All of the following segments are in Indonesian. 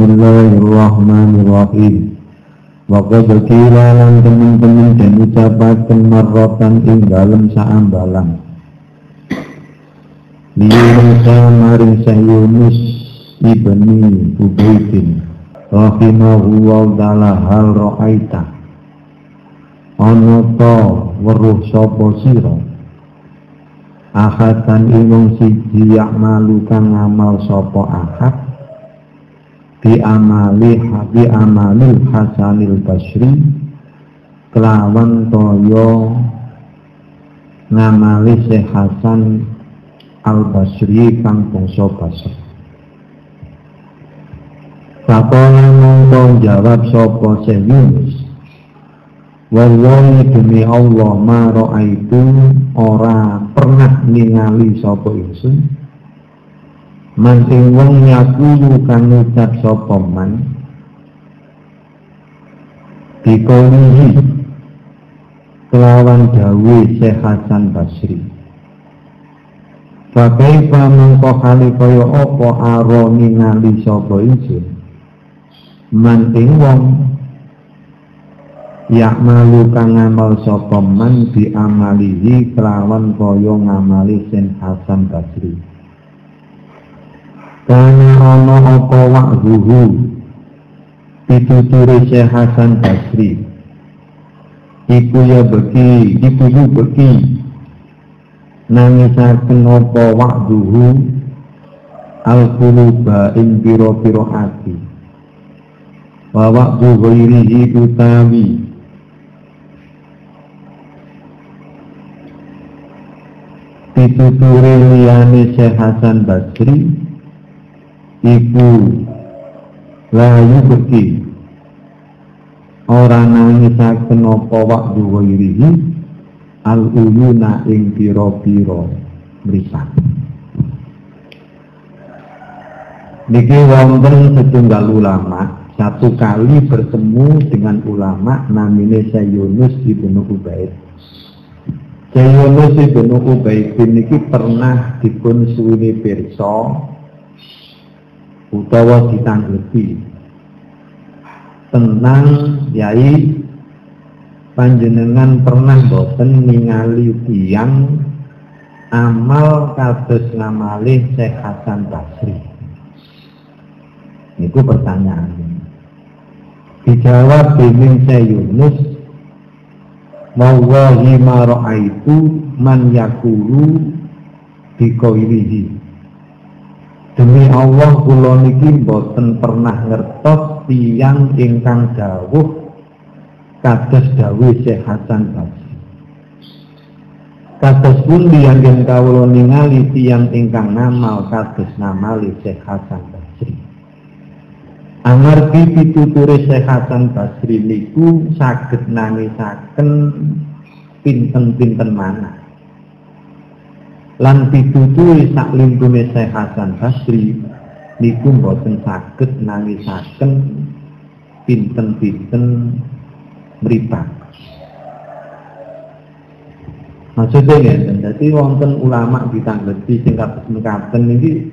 Bismillahirrahmanirrahim. Waqad kira lan teman-teman dan ucapaken marrotan ing dalem saambalan Liyunusa maring Yunus ibni Ubaidin Rahimahullah ta'ala hal ro'aita Ono to weruh sopo siro Ahatan imong siji malu kang ngamal sopo ahad bi amali bi amalil Hasanil Basri. Kelawan toyo ngamali Syekh Hasan Al Basri kang bangsa Basri. Mongko jawab Syekh Yunus? Wallahi demi Allah ma ora pernah ningali sapa ingsun man ing wong nyakulu kang ngucap sapa man? Dikolihi kelawan dawe Syekh Hasan Basri. Fakaifa mengko kali kaya apa aro ningali sapa ingsun man ing wong. Ya malu kang ngamal sapa man di amalihi kelawan kaya ngamali Syekh Hasan Basri Kana ana apa wa'zuhu Pituturi Syekh Hasan Basri. Iku ya beki, iku yu beki Nangisaken apa wa'zuhu Al-Quluba ing piro-piro hati Wa wa'zu ghairihi utawi. Pituturi liyane Syekh Hasan Basri iku layu beki ora nangisaken apa waktu wairihi al uyuna ing pira-pira mripat. Niki wonten setunggal ulama satu kali bertemu dengan ulama namanya Sayyunus ibnu Ubaid. Sayyunus ibnu Ubaid ini pernah dipun suwini pirsa utawa ditanggepi tenang yai. Panjenengan pernah boten ningali tiang amal kados ngamali Syekh Hasan Basri. Itu pertanyaan. Dijawab dening Syekh Yunus Wallahi ma itu man yakulu bikoirihi Demi Allah kula niki boten pernah ngertos tiang ingkang dawuh kados dawuh Syekh Hasan Basri. Kados pundi yang kawula ningali tiang ingkang ngamal kados ngamali Syekh Hasan Basri. Amargi pituture Syekh Hasan Basri niku saged nangisaken pinten-pinten mana lan pituturi sak lingkunge Syekh Hasan Basri niku mboten saged nangisaken pinten-pinten mripat maksudnya ya, jadi wonten ulama ditanggeti sing mekaten niki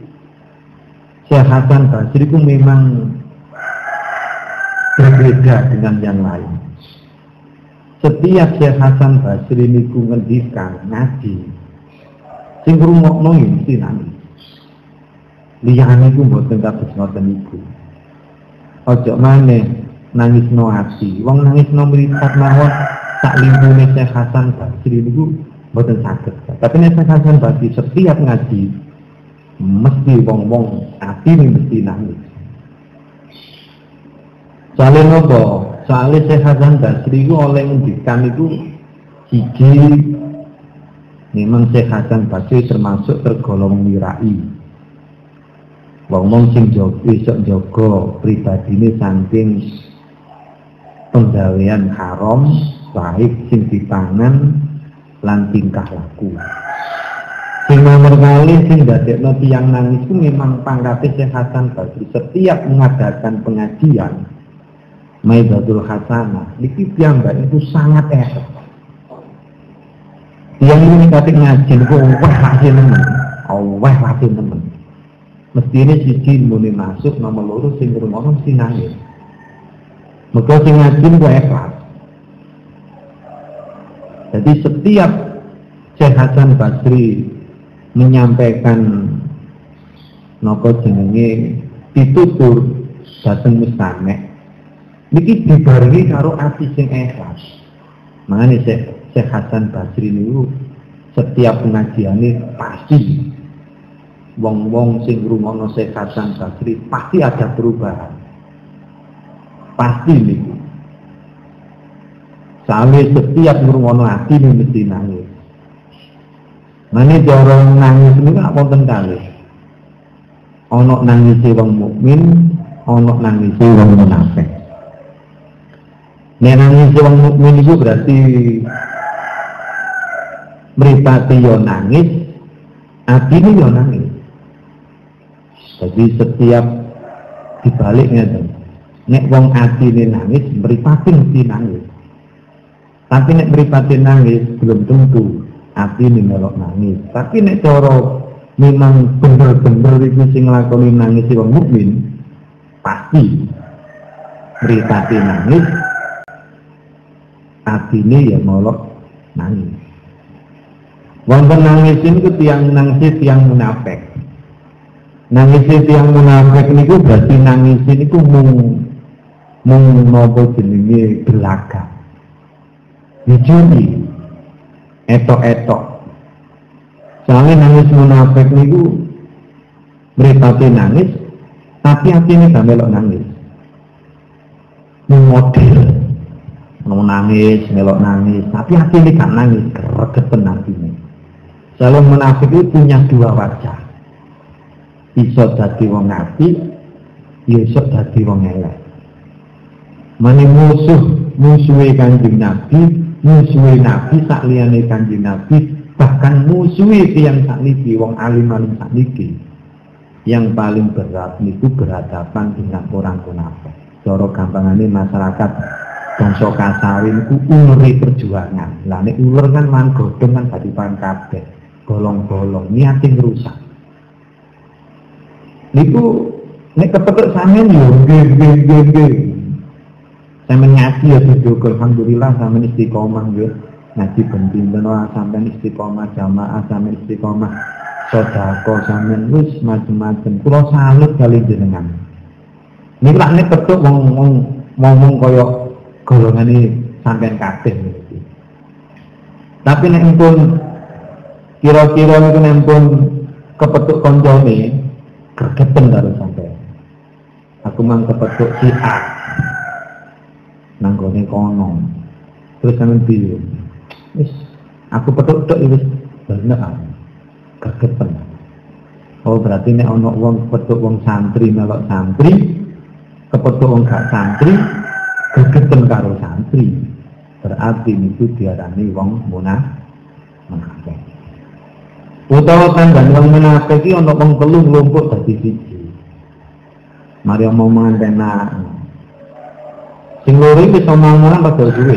Syekh Hasan Basri ku memang berbeda dengan yang lain. Setiap Syekh Hasan Basri niku ngendikan ngaji Sing ngrungokno ya mesti nangis. Liyane iku mboten kados ngoten iku. Ojo maneh nangisno ati. Wong nangisno mripat mawon sak lingkunge Syekh Hasan Basri niku mboten saged. Tapi nek Syekh Hasan Basri setiap ngaji mesti wong-wong ati mesti nangis. Soalnya nopo, soalnya Syekh Hasan Basri itu oleh ngendikan itu siji Memang Syekh Hasan Basri termasuk tergolong mirai. Wong-wong sing jogo isok jogo pribadine saking penggawean haram baik sing dipangan lan tingkah laku. Sing nomor kali sing dadekno tiyang nangis itu memang pangkatnya Syekh Hasan Basri setiap mengadakan pengajian Maidatul Hasanah iki piyambak itu sangat erat yang ini kata ngaji itu wah lagi nemen, wah lagi nemen. mestine siji muni masuk nomor loro sing ngrungokno mesti nangis. Mergo sing ngaji ku ikhlas. Jadi setiap Syekh Hasan Basri menyampaikan nopo jenenge ditutur dateng mustame. Niki dibarengi karo ati sing ikhlas. Makanya Syekh, Syekh Hasan Basri niku setiap pengajian ini pasti wong-wong sing rumono Syekh Hasan Basri pasti ada perubahan pasti niku Sampai setiap ngrungono hati ini mesti nangis. Mana dorong nangis ini gak wonten kali. Ono nangis wong mukmin, ono nangis wong munafik. Nek nangis wong mukmin itu berarti mripate yo nangis, ini yo nangis. Jadi setiap dibaliknya tuh, nek wong ini nangis, mripate mesti nangis. Tapi nek mripate nangis belum tentu hati ini melok nangis. Tapi nek coro memang bener-bener itu sing nglakoni nangis wong mukmin pasti mripate nangis ini ya melok nangis. Wong nangis ini ku tiang nangis tiang munafik. Nangis tiang munafik niku berarti nangis ini ku mung mung nopo jenenge belaka. Dijudi etok-etok. Soalnya nangis munafik niku meripati nangis tapi hati ini gak melok nangis model. Mau nangis melok nangis tapi hati ini gak nangis keregetan hati Kalau munafik itu punya dua wajah iso dadi wong api ya iso dadi wong elek Mani musuh musuhi kanjeng Nabi musuhi Nabi sak liyane Kanjeng Nabi bahkan musuhi tiang sakniki wong alim-alim sakniki yang paling berat niku berhadapan dengan orang munafik. Cara gampangane masyarakat bangsa kasari niku uluri perjuangan. Lah nek ulur kan man godhong kan dadi pan Bolong-bolong. Niate ngrusak. Niku nek kepethuk sampean yo nggih nggih nggih saya ngaji ya bersyukur alhamdulillah sama istiqomah ya ngaji penting dan sampai istiqomah jamaah sampai istiqomah sodako sampai wis macam-macam kalau salut kali jenengan. Ini lah ini betul ngomong ngomong kaya golongan ini sampai kabeh. Tapi nek pun kira-kira nek pun kepetuk koncone gregetan karo sampai aku mang kepetuk si A nanggone kono. Terus sampean piye wis aku petuk tok wis bener kagetan oh berarti nek ana wong petuk wong santri melok santri kepetuk wong gak santri gegeten karo santri. Berarti itu diarani wong munafik utawa tandang wong munafik iki ana wong telu nglumpuk dadi siji mari omongan tenan Sing loro bisa omongan pada duwe.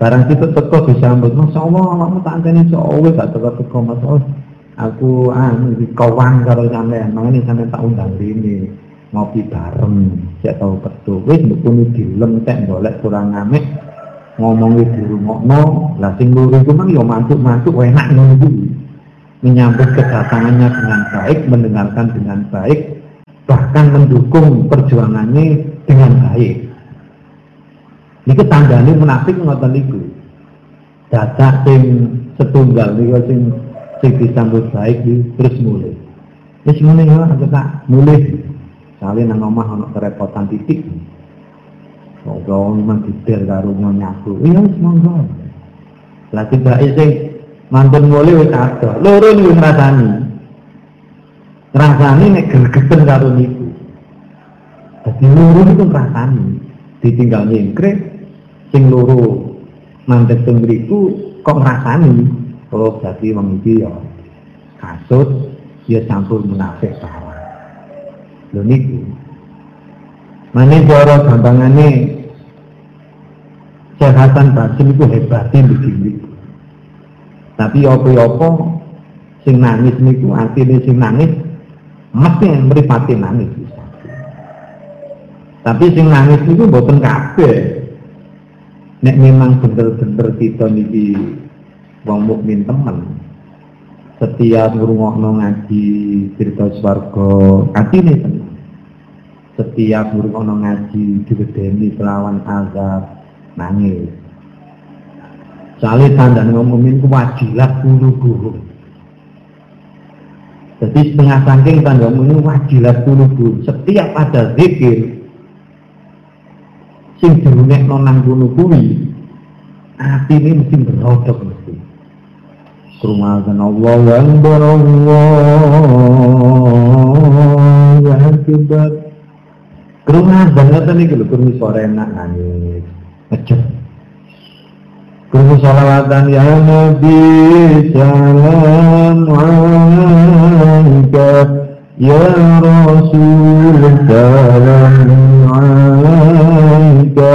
Barang kita teko disambut, Masya Allah, kamu tak anteni cowok gak teko-teko Mas Allah. Aku anu di kawan karo sampean, makane sampean tak undang rene ngopi bareng, sik tau petu. Wis mbok dilem tek golek kurang ngamek ngomong di rumokno, lah sing loro iku mang ya mantuk-mantuk enak ngono Menyambut kedatangannya dengan baik, mendengarkan dengan baik, bahkan mendukung perjuangannya dengan baik. Niki tandane munafik ngoten niku. Dadak sing setunggal niku sing sing disambut baik terus mulai. Wis ngene ya aku mulai. Sawi nang omah ana kerepotan titik. Monggo memang didel karo nyaku. Iya wis monggo. Lah tibake sing mantun mulai wis ada. Loro niku ngrasani. Ngrasani nek gregeten karo niku. Jadi loro itu ngrasani, ditinggal nyingkrek, sing loro mantek teng kok ngrasani kalau jadi wong iki ya kasut ya campur munafik salah. Lho niku. Mane cara gampangane Syekh Basim itu hebatnya begini. Tapi apa-apa sing nangis niku atine sing nangis mesti mripate nangis. Tapi sing nangis niku mboten kabeh. Nek memang bener-bener kita niki wong mukmin temen, setiap ngrungokno ngaji cerita swarga atine tenang. Setiap ngrungokno ngaji diwedeni kelawan azab nangis. Soalnya tanda ku wajilat kulubuhum. Jadi setengah saking tanda ini wajilat kulubuhum. Setiap ada zikir sing dirunekno nang ngono kuwi atine mesti berodok mesti Krumakan Allah Akbar Allah Akbar Kerumah banget nih kalau gitu, kerungu suara enak nangis. Ngecep. Kerungu salawatan ya Nabi salam alaika ya Rasul salam alaika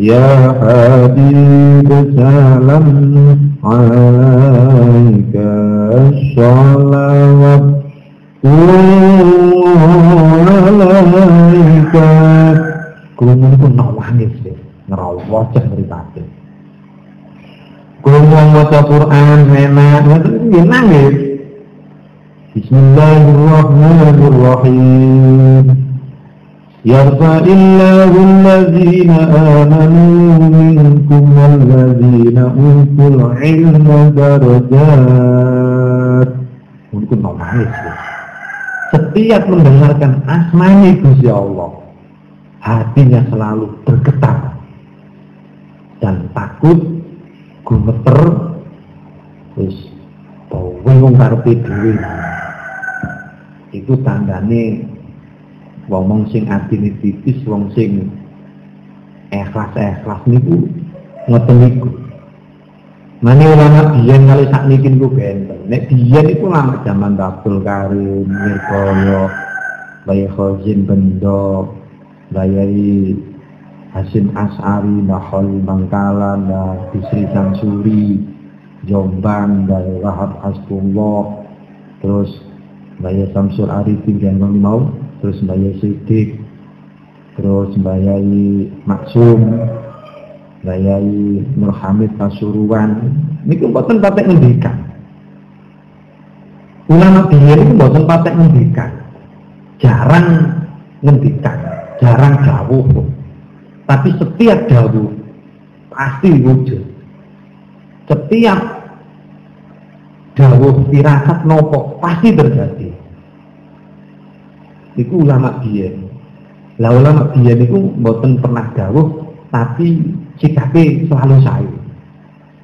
ya Habib salam alaika salawat عليك Kurungan itu nangis deh, ngerawat wajah meripati. Kurungan baca Quran enak, itu nangis. Bismillahirrahmanirrahim. يرفع الله الذين آمنوا منكم والذين أوتوا العلم درجات mungkin mau nangis ya. setiap mendengarkan asmani Gusti Allah hatinya selalu bergetar dan takut gumeter terus bau wong karepe dhewe itu tandane wong sing atine tipis wong sing ikhlas-ikhlas niku ngoten niku Mane ulama biyen kali sak niki niku benten. Nek biyen iku lama zaman Abdul Karim, Nirkoyo, Bayi Khazin Bendo, Bayai Hasim As'ari, Nahol Bangkalan, da Bisri Samsuri, Jombang, Bayi Wahab Hasbullah, terus Bayi Samsul Arifin, dan mau terus Mbak Sidik, terus Mbak Yai Maksum, Mbak Yai Nur Hamid Pasuruan, ini mboten patek ngendikan. Ulama biyen itu mboten patek ngendikan. Jarang ngendikan, jarang jauh. Tapi setiap jauh pasti wujud. Setiap jauh firasat nopo pasti terjadi Iku ulama biyen. Lah ulama biyen iku mboten pernah dawuh tapi sikape selalu sae.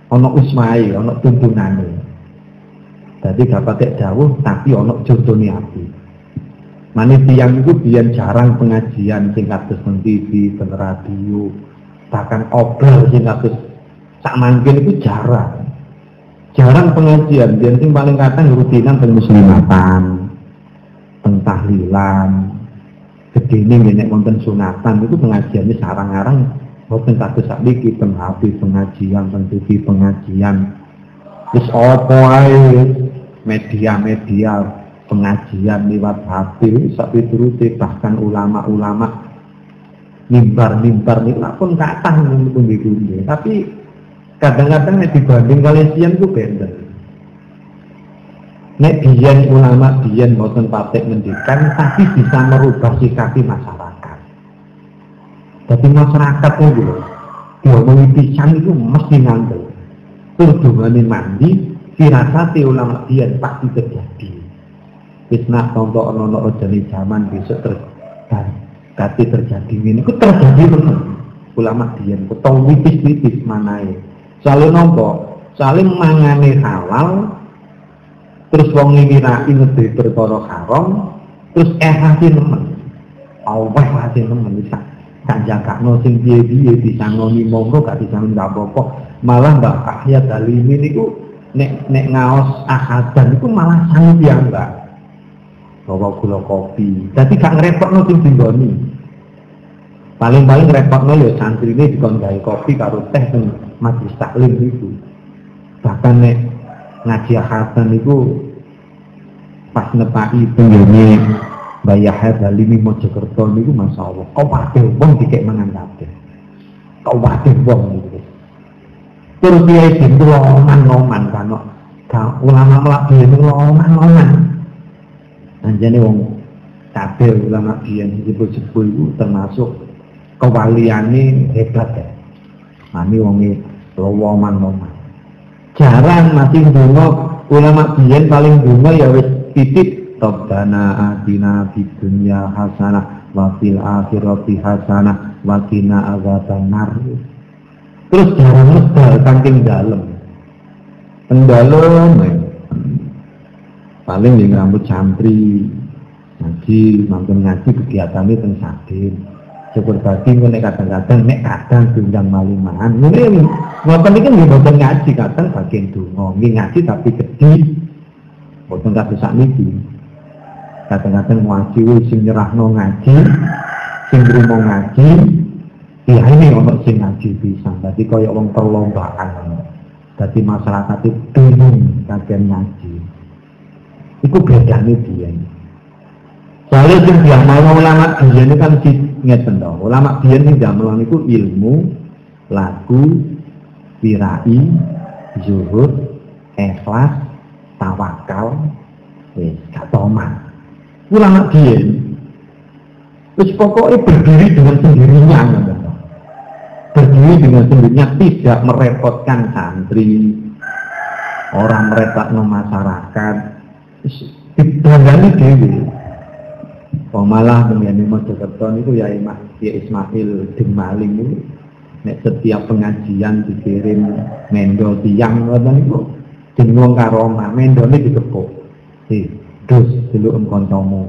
Ana usmai, ana tuntunane. Dadi gak pakai dawuh tapi ana contone ati. Mane tiyang iku biyen jarang pengajian sing kados teng TV, teng radio, bahkan obrol sing kados sak mangkin itu jarang. Jarang pengajian, biyen sing paling kadang rutinan teng muslimatan, pentahlilan gedene nek wonten sunatan itu pengajiannya sarang-arang wonten kados sakniki teng HP pengajian teng pengajian. Wis apa ae? Media-media pengajian lewat HP sak piturute bahkan ulama-ulama. Mimbar-mimbar niku pun kathah pundi-pundi tapi kadang-kadang dibanding kalian itu beda Nek ulama biyen boten patek ngendikan tapi bisa merubah sikapi masyarakat. Jadi masyarakat itu loh, diomongi pisang itu mesti ngandel. Turdungane mandi, firasati ulama biyen pasti terjadi. Wis nak contoh ono ojane zaman besok terjadi terjadi ini, itu terjadi bener. Ulama biyen ketong wipis-wipis manae. Soalnya nompo, soalnya mangane halal, terus wong ngirai ngedhe perkara haram terus ehati nemen Allah hati nemen bisa kan jagakno sing piye-piye disangoni monggo gak disangoni gak apa-apa. Malah Mbak Ahya Dalimi niku nek nek ngaos ahadan itu malah sangat ya enggak bawa gula kopi. Jadi gak ngerepotno sing dinggoni. Paling-paling repotno ya santri ini dikon kopi karo teh sing majlis taklim itu bahkan nek ngaji hasan itu pas nepaki penggene Bayah Dalimi Mojokerto niku masyaallah kabeh wong dikek mangan kabeh. Kabeh wong niku. Terus dia itu loman-loman kan ulama melak biyen loman-loman. Anjane wong kabeh ulama biyen disebut-sebut itu termasuk kewaliane hebat ya. Mami wonge loman-loman. Jarang masih dungo ulama biyen paling dungo ya wis titik Rabbana atina fid dunya hasanah wa fil akhirati hasanah wa qina adzabannar. Terus jarang medal saking dalem. Pendalem paling di rambut santri ngaji, mampir ngaji kegiatannya teng sadin. Syukur bagi nek kadang-kadang nek kadang diundang maliman. Ini ngoten iki nggih mboten ngaji kadang bagian donga. Ngaji tapi gede. Mboten kados sakniki. Kadang-kadang ngaji sing nyerahno ngaji, sing nrimo ngaji, ya ini ono sing ngaji bisa. Dadi kaya wong perlombaan. Dadi masyarakat itu bingung kagian ngaji. Iku bedane dia. Soalnya sing mau ulama biyen kan ngeten to. Ulama biyen sing diamalkan iku ilmu, lagu, wirai, zuhud, ikhlas, tawakal, wis gak Ulama biyen wis pokoknya berdiri dengan sendirinya berdiri dengan sendirinya tidak merepotkan santri. Orang merepotkan masyarakat. Dibangani dewi Oh malah mengenai Mojokerto itu ya ya Ismail Maling itu nek setiap pengajian dikirim mendo tiang itu jeneng karoma mendo ini dikepuk. Si dus em kancamu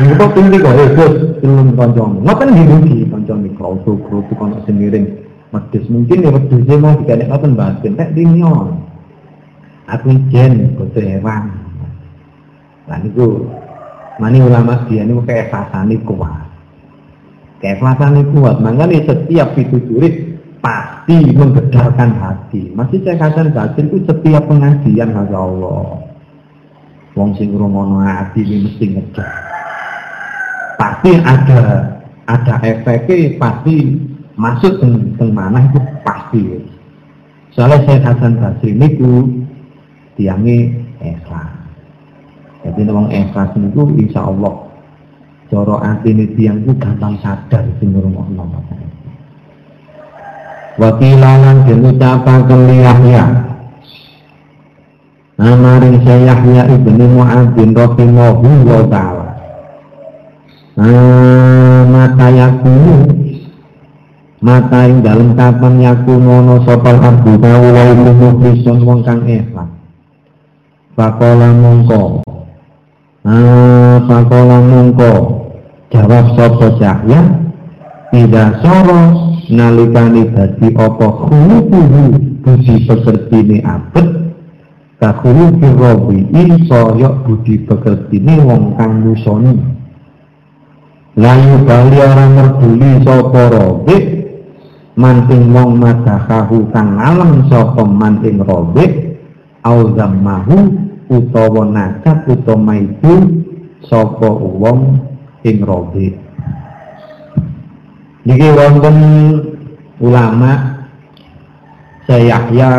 Dikepuk tinggi kok eh dus em kancamu ngoten dimugi kancamu kroto kroto kono semiring medus mungkin ya medusnya mau dikanek ngoten batin tek dinyo aku jen kote hewan Nah, itu Mani ulama dia ini keikhlasan kuat. Keikhlasan kuat. Makanya setiap itu turis pasti menggedarkan hati. Masih saya katakan batin itu setiap pengajian Masya Allah. Wong sing rungono hati ini mesti ngejar. Pasti ada ada efeknya pasti masuk ke mana itu pasti. Soalnya saya Hasan Basri itu tiangnya ikhlas. Jadi wong ikhlas itu insya Allah coro ini tiang itu gampang sadar sing ngrungokno. Wakilalan den ucapaken li Yahya. Amaring saya Yahya ibnu Mu'ad bin rahimahu wa ta'ala. Mata yakunu mata ing dalam kapan yakunono sopal abdu kawula iku mukhlisun wong kang ikhlas. Pakola mongko Pakola mongko jawab sapa Yahya tidak soro nalikani dadi apa khuluquhu budi pekertine abet kakhuluqi rabi saya budi pekertine wong kang nusoni layu bali orang merduli sapa rabi manting wong madakahu kang alam sapa manting rabi au zammahu utawa nakat utawa itu sapa wong ing robe niki wonten ulama Yahya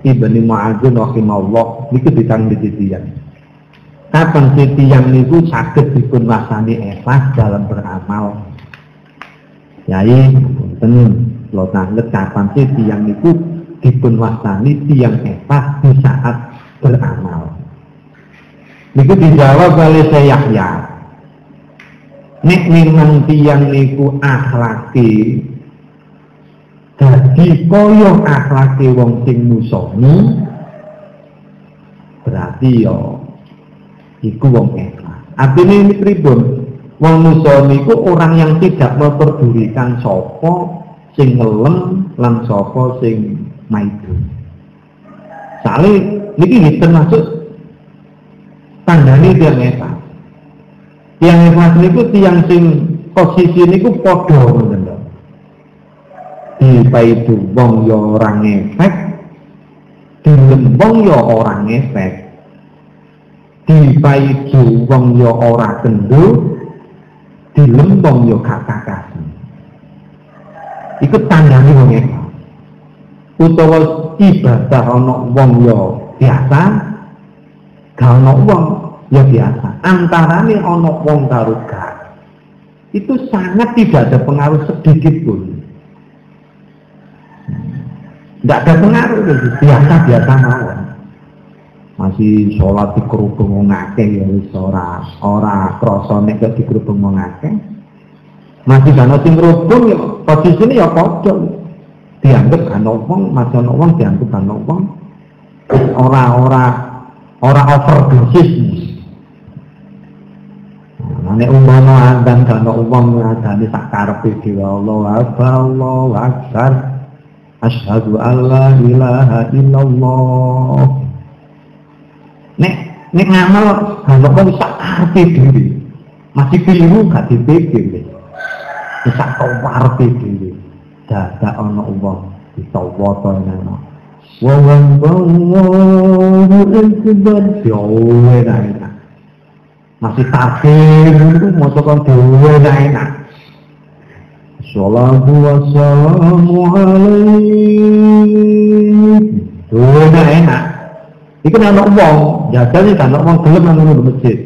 Ibnu Mu'adzin rahimahullah niku ditang titian kapan titian niku saged dipun wasani ikhlas dalam beramal? Yai wonten lo tanglet kapan titian niku dipun wasani tiang ikhlas di saat beramal? Niku dijawab oleh saya Yahya. Nek memang tiang niku akhlaki Jadi koyo akhlaki wong sing musoni berarti yo iku wong ikhlas. Artinya ini pribun wong musoni iku orang yang tidak memperdulikan sopo sing ngelem lan sopo sing maidu. Sale niki termasuk tandane tiang ikhlas. Tiang ikhlas niku tiang sing posisi niku padha ngoten lho. Dipaidu wong yo orang efek, dilembong yo orang efek. dipaidu wong ya ora kendhu dilempong ya gak kakasi iku tandane wong ikhlas utawa ibadah ana wong ya biasa gak ana wong ya biasa. Antarane ana wong karo itu sangat tidak ada pengaruh sedikit pun tidak ada pengaruh. Biasa-biasa mawon. Masih sholat di kerubung ngake ya wis ora ora krasa di kerubung ngake masih kana sing kerubung ya posisine ya padha. Dianggap kan wong masih ana wong dianggap kan wong. Ora ora overdosis. Nah, nek umpama andan kana wong ngadani sak karepe Allah Allah akbar asyhadu an la ilaha illallah. Nek nek ngamal kalau kok bisa arti diri masih keliru gak dipikir bisa kau arti diri dada ono uang ditawa nana wawan Allahu akbar. Dhewe enak. Masih mau tekan dhewe enak Salatu wassalamu alaihi Dhewe enak Iku anak wong, jajal iki kan wong gelem nang ngono masjid.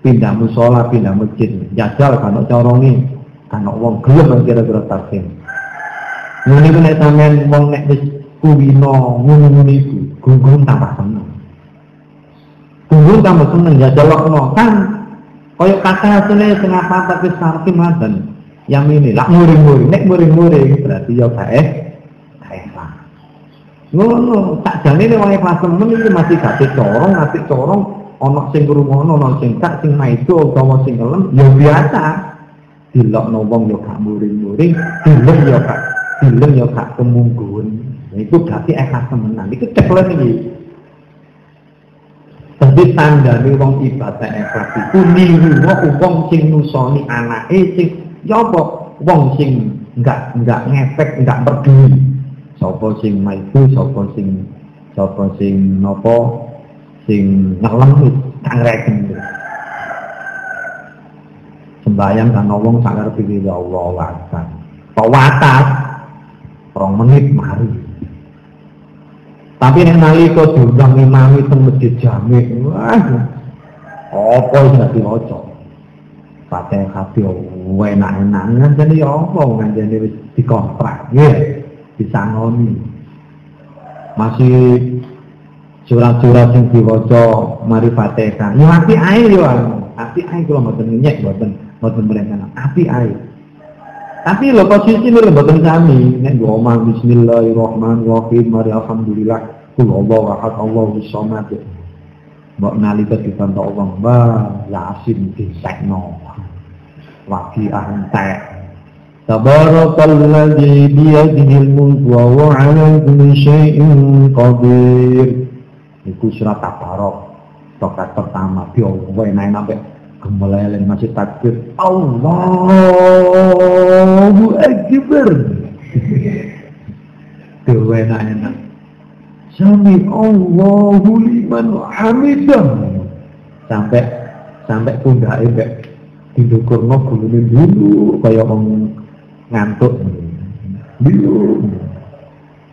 Pindah musola, pindah masjid. Jajal kan corongi kan wong gelem nang kira-kira tasing. Ngene iku nek sampean wong nek wis kuwino ngono-ngono iku, gunggung tambah seneng. Gunggung tambah seneng jajal kono kan kaya kata asline sing apa-apa wis sarti madan. Yang ini lak muring-muring, nek muring-muring berarti ya baik. Ngono tak jane wong ikhlas temen iki masih gak corong ngasih corong ana sing ngrungokno ana sing gak sing maido utawa sing kelem ya biasa. Dilokno wong ya gak muring-muring dilem ya gak dilem ya gak kemungguan. Itu berarti ikhlas temenan. Itu ceklen iki. Jadi tanda nih wong ibadah ikhlas itu niru wong sing nusoni anake sing ya apa? Wong sing enggak enggak ngefek enggak peduli sapa sing maiku sapa sing sapa sing napa? Sing ngelem kang reken sembayang kan wong sak karepe ya Allah wasan watas. Rong menit mari. Tapi nek nalika diundang imam itu masjid jami. Wah. Apa sing diwaca Fatihah hati enak-enak nganjani apa? Nganjani wis dikontrak nggih disangoni. Masih surat-surat yang diwaca mari fatihah. Ya api air ya api air kalau mboten nyek mboten mboten mereka api air tapi lo posisi ini mboten kami nek go omah bismillahirrahmanirrahim mari alhamdulillah kul Allah ahad Allahu samad. Mbok nalika dibantu Allah wa yasin disekno waki entek Tabarakalladzi biyadihil mulk wa huwa ala kulli syai'in qadir. Iku surat Tabarok. Tokat pertama di Allah enak sampai gemelelen masih takbir. Allahu Akbar. Dewa enak-enak. Sami Allahu liman hamidah. Sampai sampai pundak ebek didukurno gulune dulu kaya wong ngantuk. Dulu.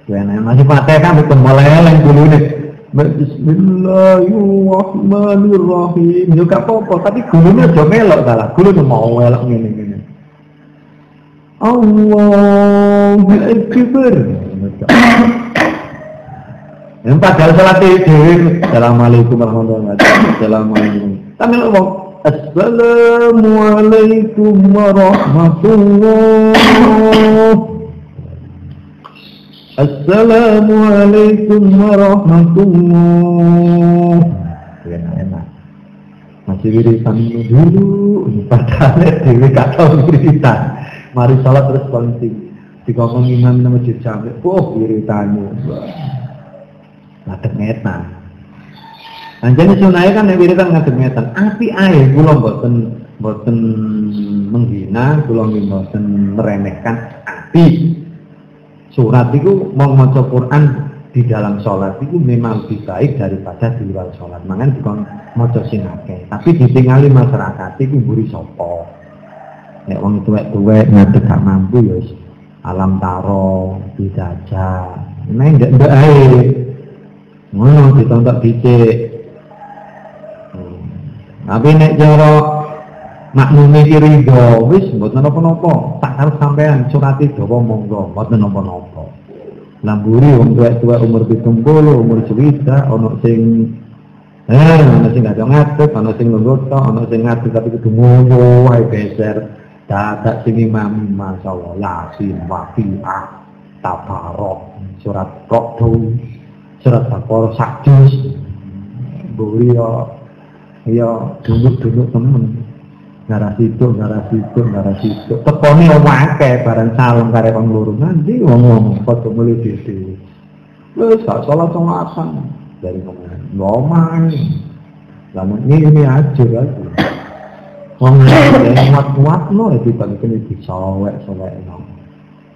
Ya nah masih pakai kan betul meleleng dulu nih Bismillahirrahmanirrahim. Juga apa-apa tapi gulunya aja melok salah gulunya mau melok ini ini Allahu Akbar. Yang padahal salat itu Assalamualaikum warahmatullahi wabarakatuh. Assalamualaikum. Tapi lo Assalamualaikum warahmatullahi Assalamualaikum warahmatullahi Ya enak. Masih wiritan dulu Padahal dewi gak tau wiritan Mari salat terus penting Dikongkong imam nama sampai Oh wiritannya Ngadek ngetan Nah, jadi sunai kan yang wiridan ngadeg ngeten. Api ae kula mboten mboten menghina, kula mboten meremehkan api. Surat itu mau maca Quran di dalam sholat itu memang lebih baik daripada di luar sholat. Mangan bukan mau sing. Tapi ditinggali masyarakat itu buri sopo. Nek wong tuwek-tuwek ngadeg gak mampu ya alam taro aja. Nah ndak ndak ae. Ngono ditontok dicek. Tapi nek cara makmume iki rido wis mboten napa-napa. Tak harus sampean surati dawa monggo, mboten napa-napa. Lamburi wong tuwek-tuwek umur 70, umur cerita, ono sing eh ono sing gak ngadeg, ono sing lungguh ono sing ngadeg tapi kudu ngono wae geser. Dadak sing imam masyaallah yasin waqiah tabarok surat Qadhu surat Baqarah sakjus buri yo duduk-duduk temen ngarah situ, ngarah situ, ngarah situ. Tekone akeh bareng salam kare wong loro. Nanti wong ngomong foto melu dhewe. Wis gak salat salatan dari mana? Ngomong. Lama ini ini aja aja. Wong kuat-kuat no itu bagi kene disowek-sowek no.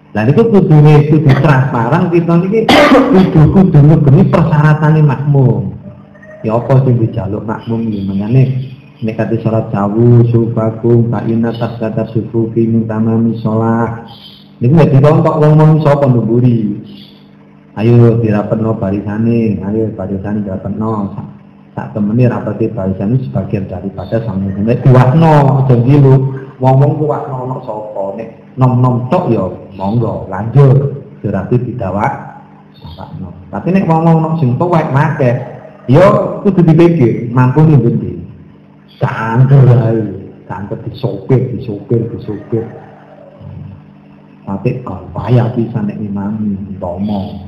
Lah itu kudune itu transparan kita niki kudu kudu ngene persyaratannya makmum ya apa sih dijaluk makmum gimana nih? nek sholat salat sawu tak fa tak kata suku kini tamami sholat. Nih nggak ya dikontok wong wong sapa nduri ayo dirapetno barisane ayo barisane dirapetno. Sak temene rapati barisane sebagian daripada sampeyan nek kuwatno aja ngilu ngomong kuat no no sapa? Nih nom-nom tok yo monggo lanjut. Berarti didawak Tapi nek wong-wong sing tuwek makeh yo kudu dipikir mampu nih Cangker ae, cangker disopir, disopir, disopir. Tapi kok payah bisa nek imami tomo.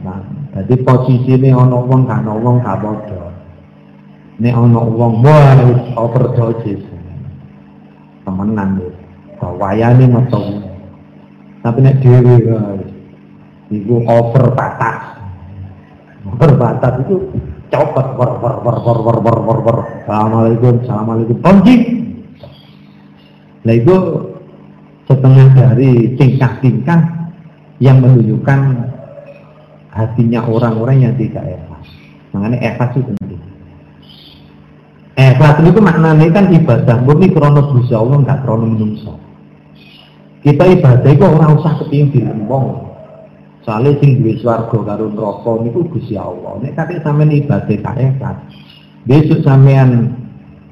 Nah, jadi posisi ini ono wong ono wong gak padha. Nek ono wong wah overdosis. Temenan wis. Kok wayane metu. Tapi nek guys, iku over batas. Over batas itu copot wer wer wer wer wer wer wer wer assalamualaikum assalamualaikum. Kunci nah itu setengah dari tingkah-tingkah yang menunjukkan hatinya orang-orang yang tidak ikhlas. Makanya ikhlas itu penting. Ikhlas itu maknanya kan ibadah murni krono Gusti Allah enggak krono menungso. Kita ibadah itu orang usah kepingin dirembong Soalnya sing duwe swarga karo neraka niku Gusti Allah. Nek kate sampean ibadah kae kan. Besok sampean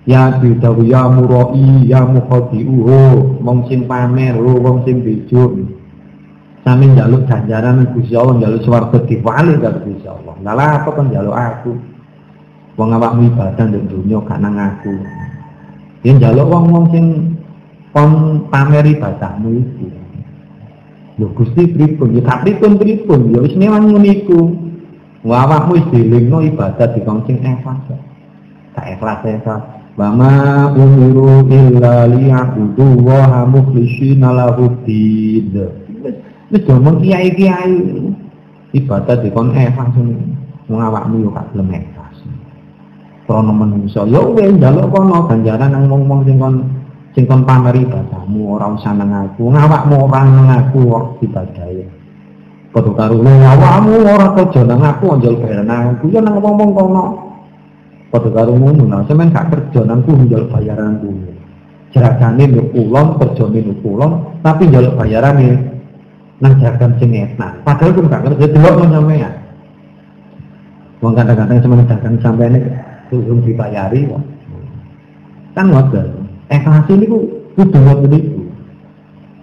ya bidawu ya murai ya mukhadi'uhu mong sing pamer oh wong sing bejo. Sampeyan njaluk ganjaran Gusti Allah njaluk swarga diwali karo Gusti Allah. Lah apa kan njaluk aku? Wong awakmu ibadah ndek dunya gak aku. Yen njaluk wong-wong sing kon pamer ibadahmu iki. Lho Gusti pripun? Ya tak pripun. Ya wis memang ngono iku. Wa awakmu wis dilingno ibadah ikhlas. Tak ikhlas ikhlas. Wa ma umiru illa liya'budu wa mukhlishina lahu. Wis ngomong kiai-kiai ibadah di kon ikhlas wong awakmu yo gak gelem ikhlas. Menungso ya wis njaluk kono ganjaran nang wong-wong sing sing kon pameri ibadahmu ora usah nang aku. Ngawakmu ora nang aku kok ibadahe padha karo ngawakmu ora kerja nang aku anjol bayar nang aku. Ya nang ngomong kono. Padha karo ngono nah sampean gak kerja nang anjol bayaran ku jerakane nduk kulon kerjane nduk kulon tapi njaluk bayarane nang jagan sing enak. Padahal ku gak kerja delok nang sampean wong kadang-kadang sampean dagang sampean turun dibayari kok. Kan ngoten ikhlas ini ku kudu ngoten niku.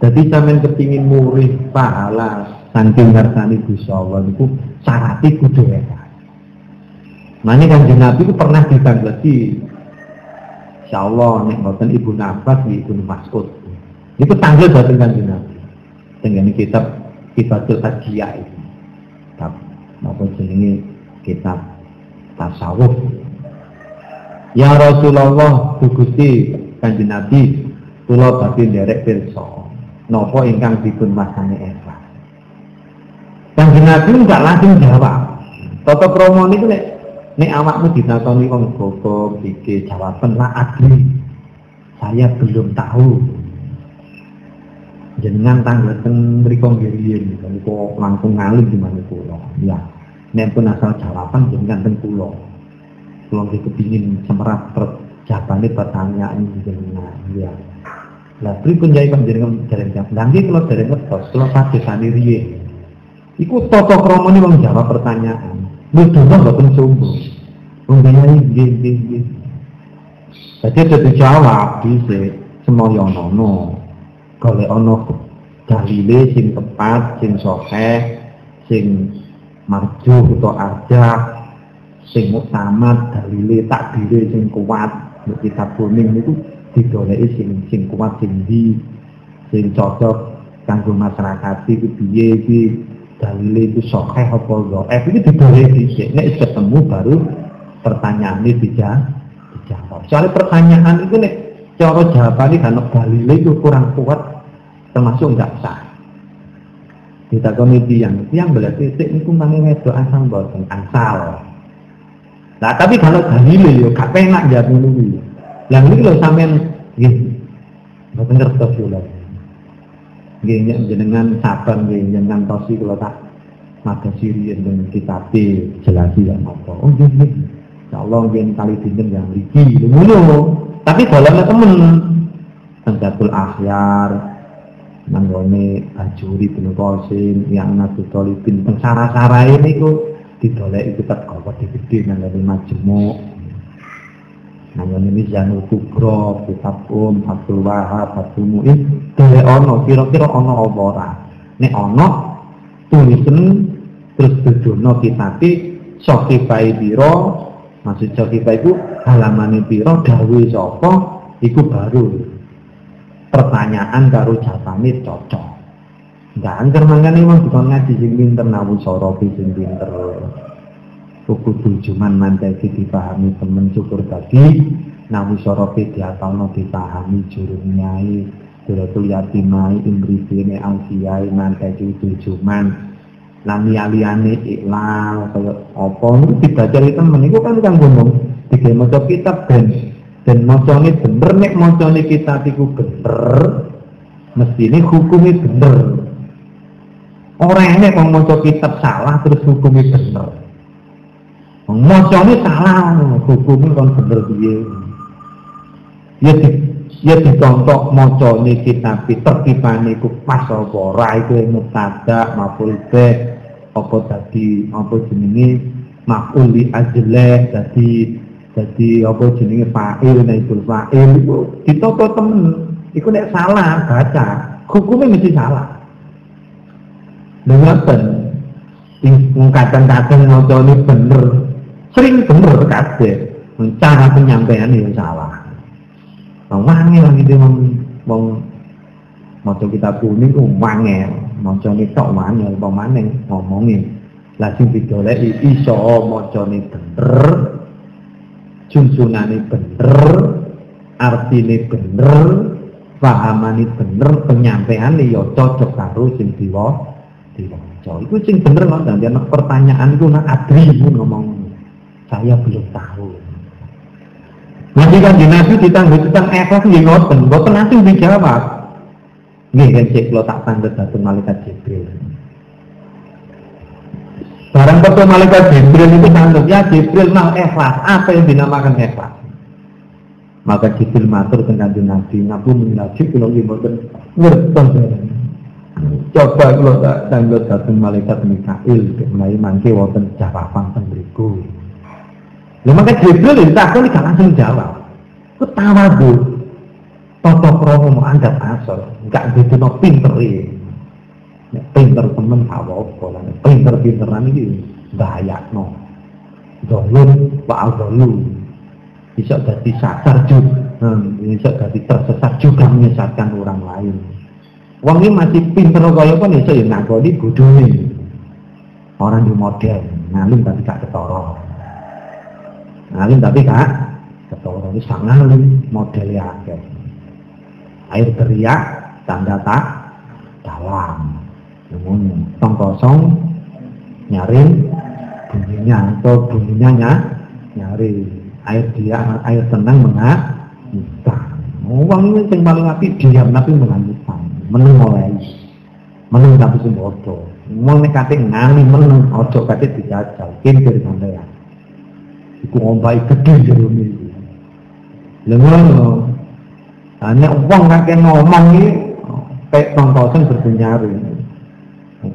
Dadi sampean kepingin murih pahala saking ngersani Gusti Allah niku syaratnya kudu ikhlas. Mane kan Nabi itu pernah ditangleti Insya Allah nek Ibu Nafas di Ibu Mas'ud. Itu tanggil dateng kan Nabi. Dengan kitab Kitabul Hajiyah itu. Kitab maupun jenenge kitab tasawuf. Ya Rasulullah, Gusti kanjeng Nabi kula badhe nderek pirsa napa ingkang dipun masane ikhlas kanjeng Nabi enggak langsung jawab. Tata krama niku nek nek awakmu ditakoni wong gogo iki jawaban la adri saya belum tahu. Jenengan tanggal teng mriku nggih kok langsung ngalih gimana kula. Ya nek pun asal jawaban jenengan teng kula. Kula nggih kepingin semerap jawabane pertanyaan jenengan ya lah pripun jaya panjenengan dereng jawab. Nanti kalau dereng ngertos kula padhesani riyen. Iku tata kramane wong jawab pertanyaan. Lho donga mboten sombong wong nggih nggih nggih. Jadi ada dijawab bisa semoyo nono golek ana dalile sing tepat, sing sahih, sing marju utawa arjah, sing muktamad dalile takdire sing kuat, kitab kuning niku didoleki sing sing kuat sing di sing cocok kanggo masyarakat iki piye iki dalile itu sahih apa enggak. Eh iki didoleki dhisik nek ketemu baru pertanyaannya dijawab. Soalnya pertanyaan itu nek cara jawabannya karena dalile itu kurang kuat termasuk nggak sah kita komedi yang yang berarti sik niku mangi wedok asal boten asal nah tapi kalau dalile yo gak penak jawab ngono kuwi lah niki lho sampean. Nggih. Boten ngertos yo lho nggih jenengan sabar nggih jenengan tosi kula tak mata siri dengan kitab jelasi ya apa oh nggih nggih. Insyaallah nggih kali dinten yang iki ngono. Tapi dalamnya temen. Tenggatul akhyar nanggone ajuri bin Qasim yang nabi tolibin teng sara ini ku didoleki kitab kawat gede nanggone majemuk nanggone Mizanul Kubra kitab Um Abdul Wahab Abdul Mu'in. Dhewe ana kira-kira ana apa ora? Ana tulisan terus dudono kitabe Sokibai Biro maksud Sokibai itu halaman Biro dawe sapa? Iku baru. Pertanyaan karo jawabane cocok. Enggak angker mangane wong dikon ngaji sing pinter soropi sing pinter. Kudu cuman manteki dipahami temen syukur tadi nawu soropi diatalno dipahami jurung nyai Duratul yatimai imrisine alfiyai manteki tujuman lan liyane iklal kaya apa? Niku dibacari temen iku kan kang ngomong digawe maca kitab ben. Dan mocone bener nek mocone kita iku bener mesti ini hukumnya bener orang ini mau moco kitab salah terus hukumnya bener. Mocone salah hukumnya kan bener dia. Ya di ya dicontok mocone kitab tertibane iku pas apa ora iku mutada maful be apa tadi apa jenenge maful li ajleh tadi jadi apa jenenge fa'il naibul fa'il. Itu temen iku salah baca hukumnya mesti salah dengarkan wong kadang-kadang ini bener. Sering bener kabeh. Cara penyampaian yang salah. Wangi lah gitu wong wong maca kitab kuning ku wangi. Maca tok wangi apa maneh ngomongin. Lah sing didoleki iso macane bener. Junjungannya bener. Artine bener. Pahamane bener. Penyampaian ya cocok karo sing diwa diwaca itu sing bener kok dan pertanyaan itu nak adri ngomong saya belum tahu Nanti kan di Nabi ditangguh tentang efek nggih ngoten, mboten langsung dijawab. Nggih kan cek kalau tak tanda satu malaikat Jibril. Barang ketemu malaikat Jibril itu ya Jibril mau ikhlas. Apa yang dinamakan ikhlas? Maka Jibril matur dengan Nabi, Nabi mengaji kalau ibadah ngerti Coba kalau tak tanggal satu malaikat Mikail, mulai mangke wonten jawaban teng mriku. Lha maka Jibril tak kok gak langsung jawab. Ketawa bu. Toto kromo asal, enggak gitu no pinter pinter temen apa-apa lan pinter-pinteran iki bahayakno dolim wa adzalu bisa jadi sasar juga hmm, bisa jadi tersesat juga menyesatkan orang lain Wong ini masih pinter kaya apa iso ya ngakoni bodhone orang di model ngalim tapi gak ketara ngalim tapi gak ketara ini sangat ngalim modelnya akeh air teriak tanda tak dalam. Tong kosong nyari bunyinya atau bunyinya ny nyari air dia air tenang mengat uang ini yang paling api diam tapi mengambil meneng mulai. Meneng tapi sembodo mau nek kate ngali meneng ojo kate dijajal. Kintir sampeyan iku ombai gede jero iki lha ngono nek wong kakek ngomong iki kayak tongkosen berbenyaru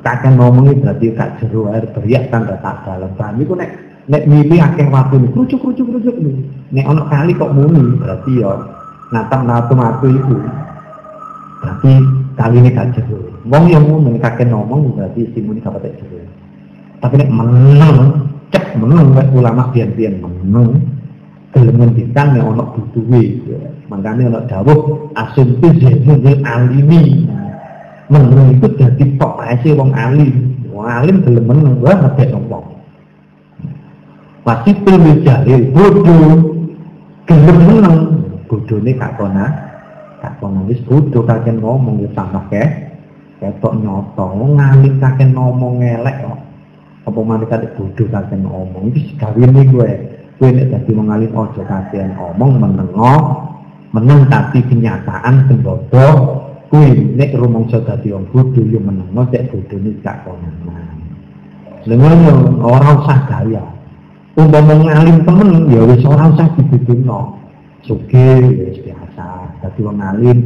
kakek ngomong iki berarti kak jero air beriak tanda tak dalam. Paham? Iku nek nek milih akeh waktu ini kerucuk kerucuk kerucuk nek ono kali kok muni berarti ya natam natam aku itu berarti kali ini gak jero wong yang ngono kakek ngomong berarti si muni kapan jero tapi nek menang cek menang ulama bian-bian menang gelem ngendikan nek ana butuhe makane ana dawuh asumsi zainul alimi. Menang itu dadi pokoknya wong alim. Wong alim gelem menang wae ngedek wong pasti pilih jalil bodoh. Gelem menang bodone gak kona wis bodoh kakek ngomong ya tambah ke ketok nyoto ngalim kakek ngomong ngelek kok apa malaikat bodoh kakek ngomong iki gawe gue Kue nek dadi mengalih ojo kasihan omong menengo, meneng tapi kenyataan sembodo. Kue nek rumangsa dadi wong bodho yo menengo cek bodhone gak konangan. Lengono orang usah gaya. Umpama ngalim temen ya wis ora usah dibutuhno. Suge wis. Dadi wong alim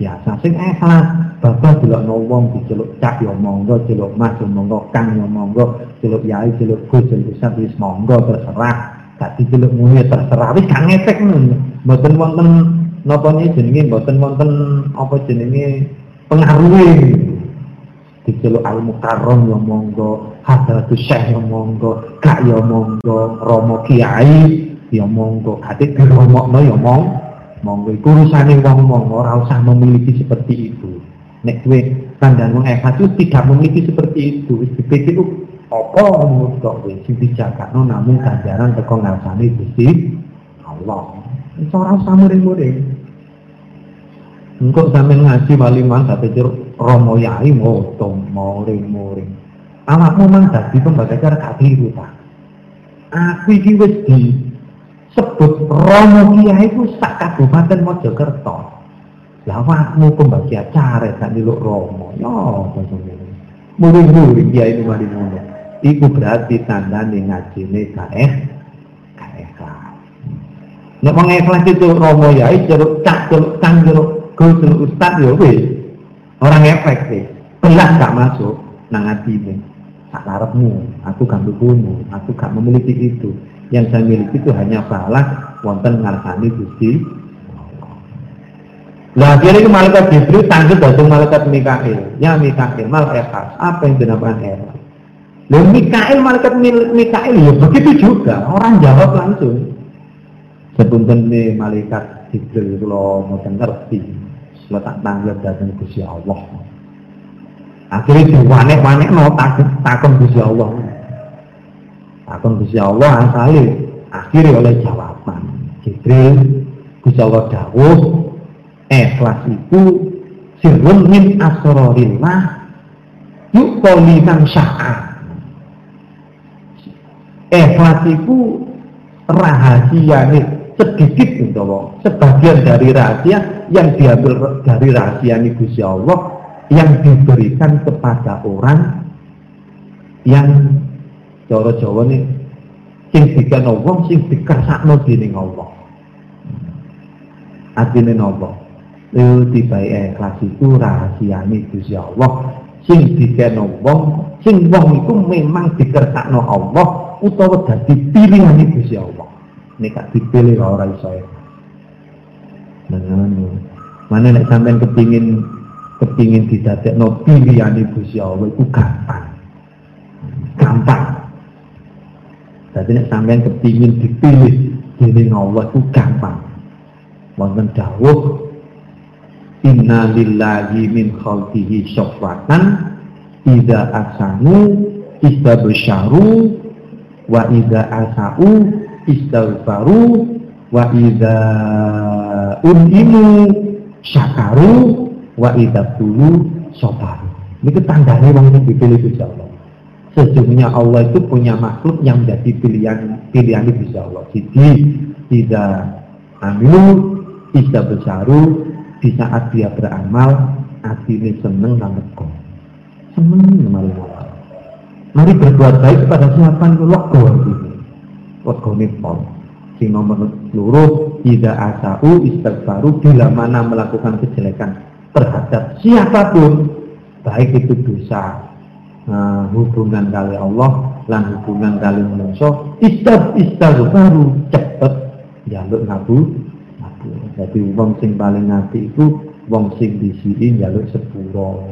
biasa. Sing ikhlas. Bapak delok wong diceluk cak ya monggo, celuk mas ya monggo, kang ya monggo, celuk yai, celuk gus, celuk ustaz wis monggo terserah. gak diceluk muni terserah. Wis gak ngefek mboten wonten napa jenenge mboten wonten apa jenenge pengaruhe diceluk al mukarram ya monggo hadratus syekh ya monggo gak ya monggo romo kiai ya monggo. Ate diromokno ya mong monggo iku urusane wong-wong ora usah memiliki seperti itu nek kowe kandhane wong tidak memiliki seperti itu wis dipikir apa menurut kok sing dijagakno namun ganjaran teko ngasane Gusti Allah. Iso ora usah muring-muring. Engkau sampean ngaji waliman sampai jeruk romo yai motong muring-muring. Awakmu mang dadi pembaca cara gak biru ta. Aku iki wis di sebut romo kiai ku sak kabupaten Mojokerto. Lah awakmu pembaca acara gak niluk romo. Ya, muring-muring kiai ini mari ngono. iku berarti tanda nih ngajine kaeh kaeh Nek wong ikhlas itu romo yai jeruk cak jeruk kang jeruk gus jeruk ustad ya wis. Orang efek sih. Belas gak masuk nang atine. Tak karepmu, aku gak dukungmu, aku gak memiliki itu. Yang saya miliki itu hanya balas wonten ngarsani Gusti Lah akhirnya malaikat Jibril tangguh datang malaikat Mikail. Ya Mikail, malaikat apa yang dinamakan Hera? Dan Mikael, malaikat Mikael ya begitu juga. Orang jawab langsung. Sepunten nih malaikat Jibril kalau mau ngerti. tak tanggap datang Gusti Allah. Akhirnya diwanek-wanek mau takut takut Gusti Allah. Takut Gusti Allah asali akhirnya oleh jawaban. Jibril Gusti Allah dawuh ikhlas itu sirrun min yuk kolikan sya'ah ikhlas itu rahasia nih sedikit gitu sebagian dari rahasia yang diambil dari rahasia ini Gusti Allah yang diberikan kepada orang yang Jawa Jawa nih sing dikene wong sing dikersakno dening Allah. Artine napa? Lho dibae ikhlas itu rahasiane Gusti Allah sing dikene wong sing wong itu memang dikersakno Allah utawa dadi pilihan Gusti Allah. Nek gak dipilih ora iso. Nah, mana nek sampean kepingin kepingin didadekno pilihan Gusti Allah itu gampang. Gampang. Jadi nek sampean kepingin dipilih dening Allah itu gampang. Wonten dawuh Inna lillahi min khalqihi syafatan Ida asanu Ida besyaru wa idza asau istighfaru wa idza unimu syakaru wa idza tulu soparu ini tandanya wong yang dipilih Gusti Allah sesungguhnya Allah itu punya makhluk yang menjadi pilihan pilihan Gusti Allah jadi tidak amilu bisa besaru di saat dia beramal ini seneng lan lega. Seneng mari Mari berbuat baik kepada siapa itu lega atine. Legane pol. Sing nomor loro, ida asau istighfaru bila mana melakukan kejelekan terhadap siapa pun, baik itu dosa, uh, hubungan kali Allah lan hubungan kali manusia istad baru cepet. Jaluk ngabu ngabu jadi wong sing paling ngati itu wong sing di sini jaluk sepuro.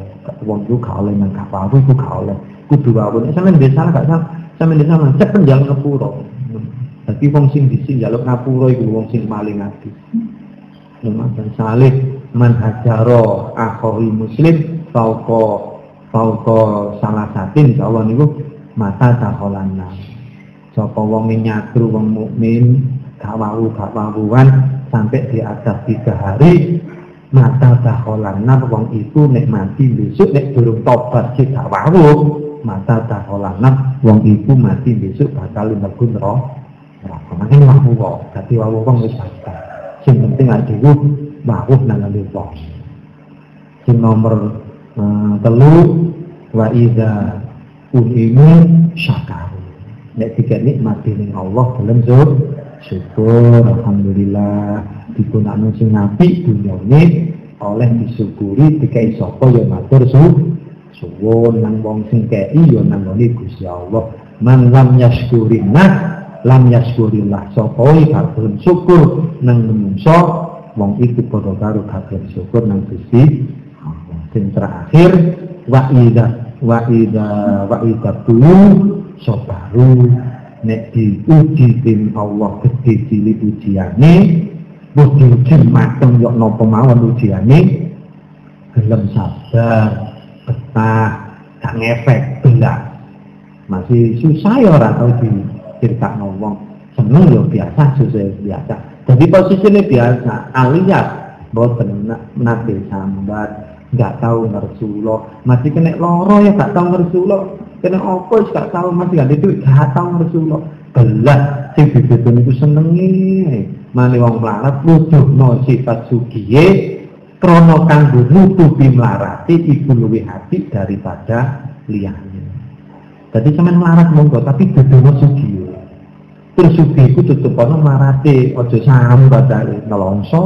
Wong itu gak oleh nang kapal itu gak oleh. Kudu nek sampean desa gak sama sampean desa cepet jaluk ngapura. Jadi wong sing di sini jaluk ngapura itu wong sing paling ngati Lumayan salih man hajaro akhohi muslim fauqa fauqa salah satin insyaallah niku mata taholana sapa wong nyatru wong mukmin gak wau gak sampai di atas tiga hari mata taholana wong itu nek mati besok nek durung tobat sih gak wau. Mata taholana wong itu mati besok bakal mlebu neraka. Makin wau kok dadi wau wong wis bakal. Sing penting ade wau nang wong. Sing nomor telu wa iza unimu syakaru. Nek tiga nikmati ning Allah dalam zur syukur alhamdulillah. Digunakno sing apik dunyane oleh disyukuri dikai sapa ya matur su suwun. Nang wong sing kei ya nang ngene Gusti Allah. Man lam yashkurina lam yashkurillah sapa gak syukur. Nang menungso wong itu padha karo gak syukur nang Gusti Sing terakhir wa idza wa ida wa ida dulu sobaru. Nek diuji tim Allah gede cilik ujiane wis diuji mateng yo napa mawon ujiane gelem sabar betah gak ngefek belas masih susah ya orang tau di cerita ngomong seneng ya biasa susah biasa. Jadi posisinya biasa alias boten nanti sambat nggak tahu ngersulo masih kena loro ya nggak tahu ngersulo kena apa nggak tahu masih gak itu nggak tahu ngersulo belas sing bibitun itu senengi. Mani wong melarat wujuh no sifat sugiye krono kanggo nutupi melarati ibu luwi hati daripada liyane. Jadi cuman melarat monggo tapi dudu sugiye terus sugi itu tutup ono melarati ojo sambat dari nelongso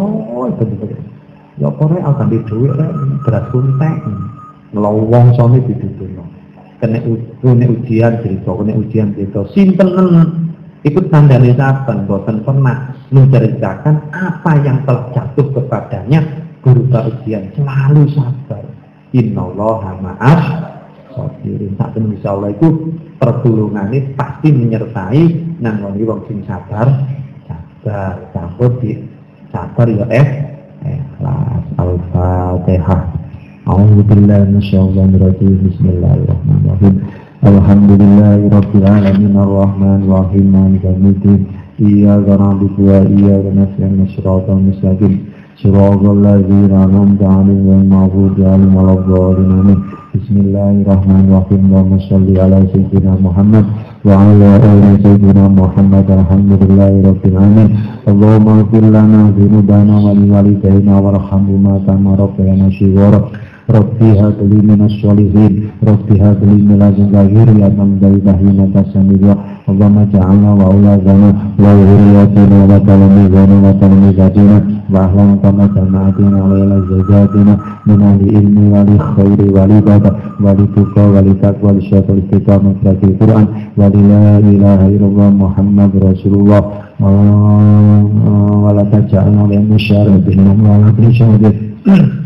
betul-betul ya kore al ganti duit rek beras kuntek? Ditutuno kena ujian cerita kena ujian cerita. Simpenen ikut tandanya saban boten pernah menceritakan apa yang telah jatuh kepadanya berupa ujian. Selalu sabar. Innallaha ma'as sabirin. Tak insya Allah itu ini pasti menyertai nangoni wong sing sabar. Sabar. Sabar di sabar ya eh Al-Fatihah. A'udzubillahi minasyaitonir rajim. Bismillahirrahmanirrahim. Alhamdulillahi alamin arrahmanir rahim maliki yaumiddin. Iyyaka na'budu wa iyyaka nasta'in. Shiratal mustaqim. Shiratal ladzina an'amta 'alaihim ghairil. Bismillahirrahmanirrahim. Allahumma shalli ala sayyidina Muhammad wa ala ali sayyidina Muhammad. Alhamdulillahirabbil alamin. Allahumma ighfir lana dhunubana wa liwalidayna warhamhuma kama rabbayana shighara. Rabbi habli minas sholihin Rabbi habli min ladunka ya dzurriyyatan thayyibah innaka samiyul Allahumma ja'alna wa awladana wa dhurriyyatina wa talamizana wa talamizatina wa ahlan kama jama'atina wa ila zajatina min ilmi wa li khairi wa li bada wa li tuqa wa li taqwa li syaitul istiqamah berarti Quran wa la ilaha illallah Muhammad Rasulullah. Wa la taj'alna li musyarabihim wa la taj'alna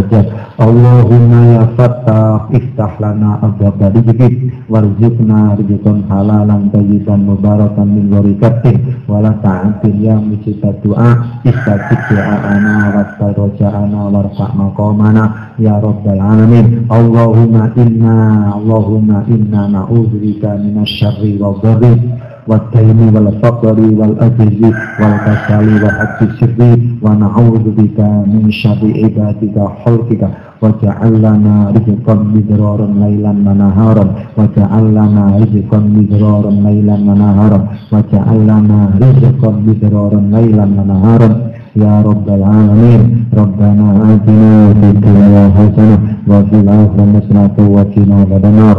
hajat Allahumma ya fattah iftah lana abwaba rizqik warzuqna rizqan halalan tayyiban mubarakan min warikatin wala ta'atin ya mujibad doa istajib doa'ana wastaroja'ana warfa' maqamana ya rabbal alamin. Allahumma inna Allahumma inna na'udzubika minasyarri wa dharri والدين والفقر والأجز والكسل وحد السر ونعوذ بك من شر عبادك خلقك واجعل لنا رزقا مدرارا ليلا ونهارا واجعل لنا رزقا مدرارا ليلا ونهارا واجعل لنا رزقا مدرارا ليلا ونهارا يا رب العالمين ربنا آتنا في الدنيا حسنة وفي الآخرة حسنة وقنا عذاب النار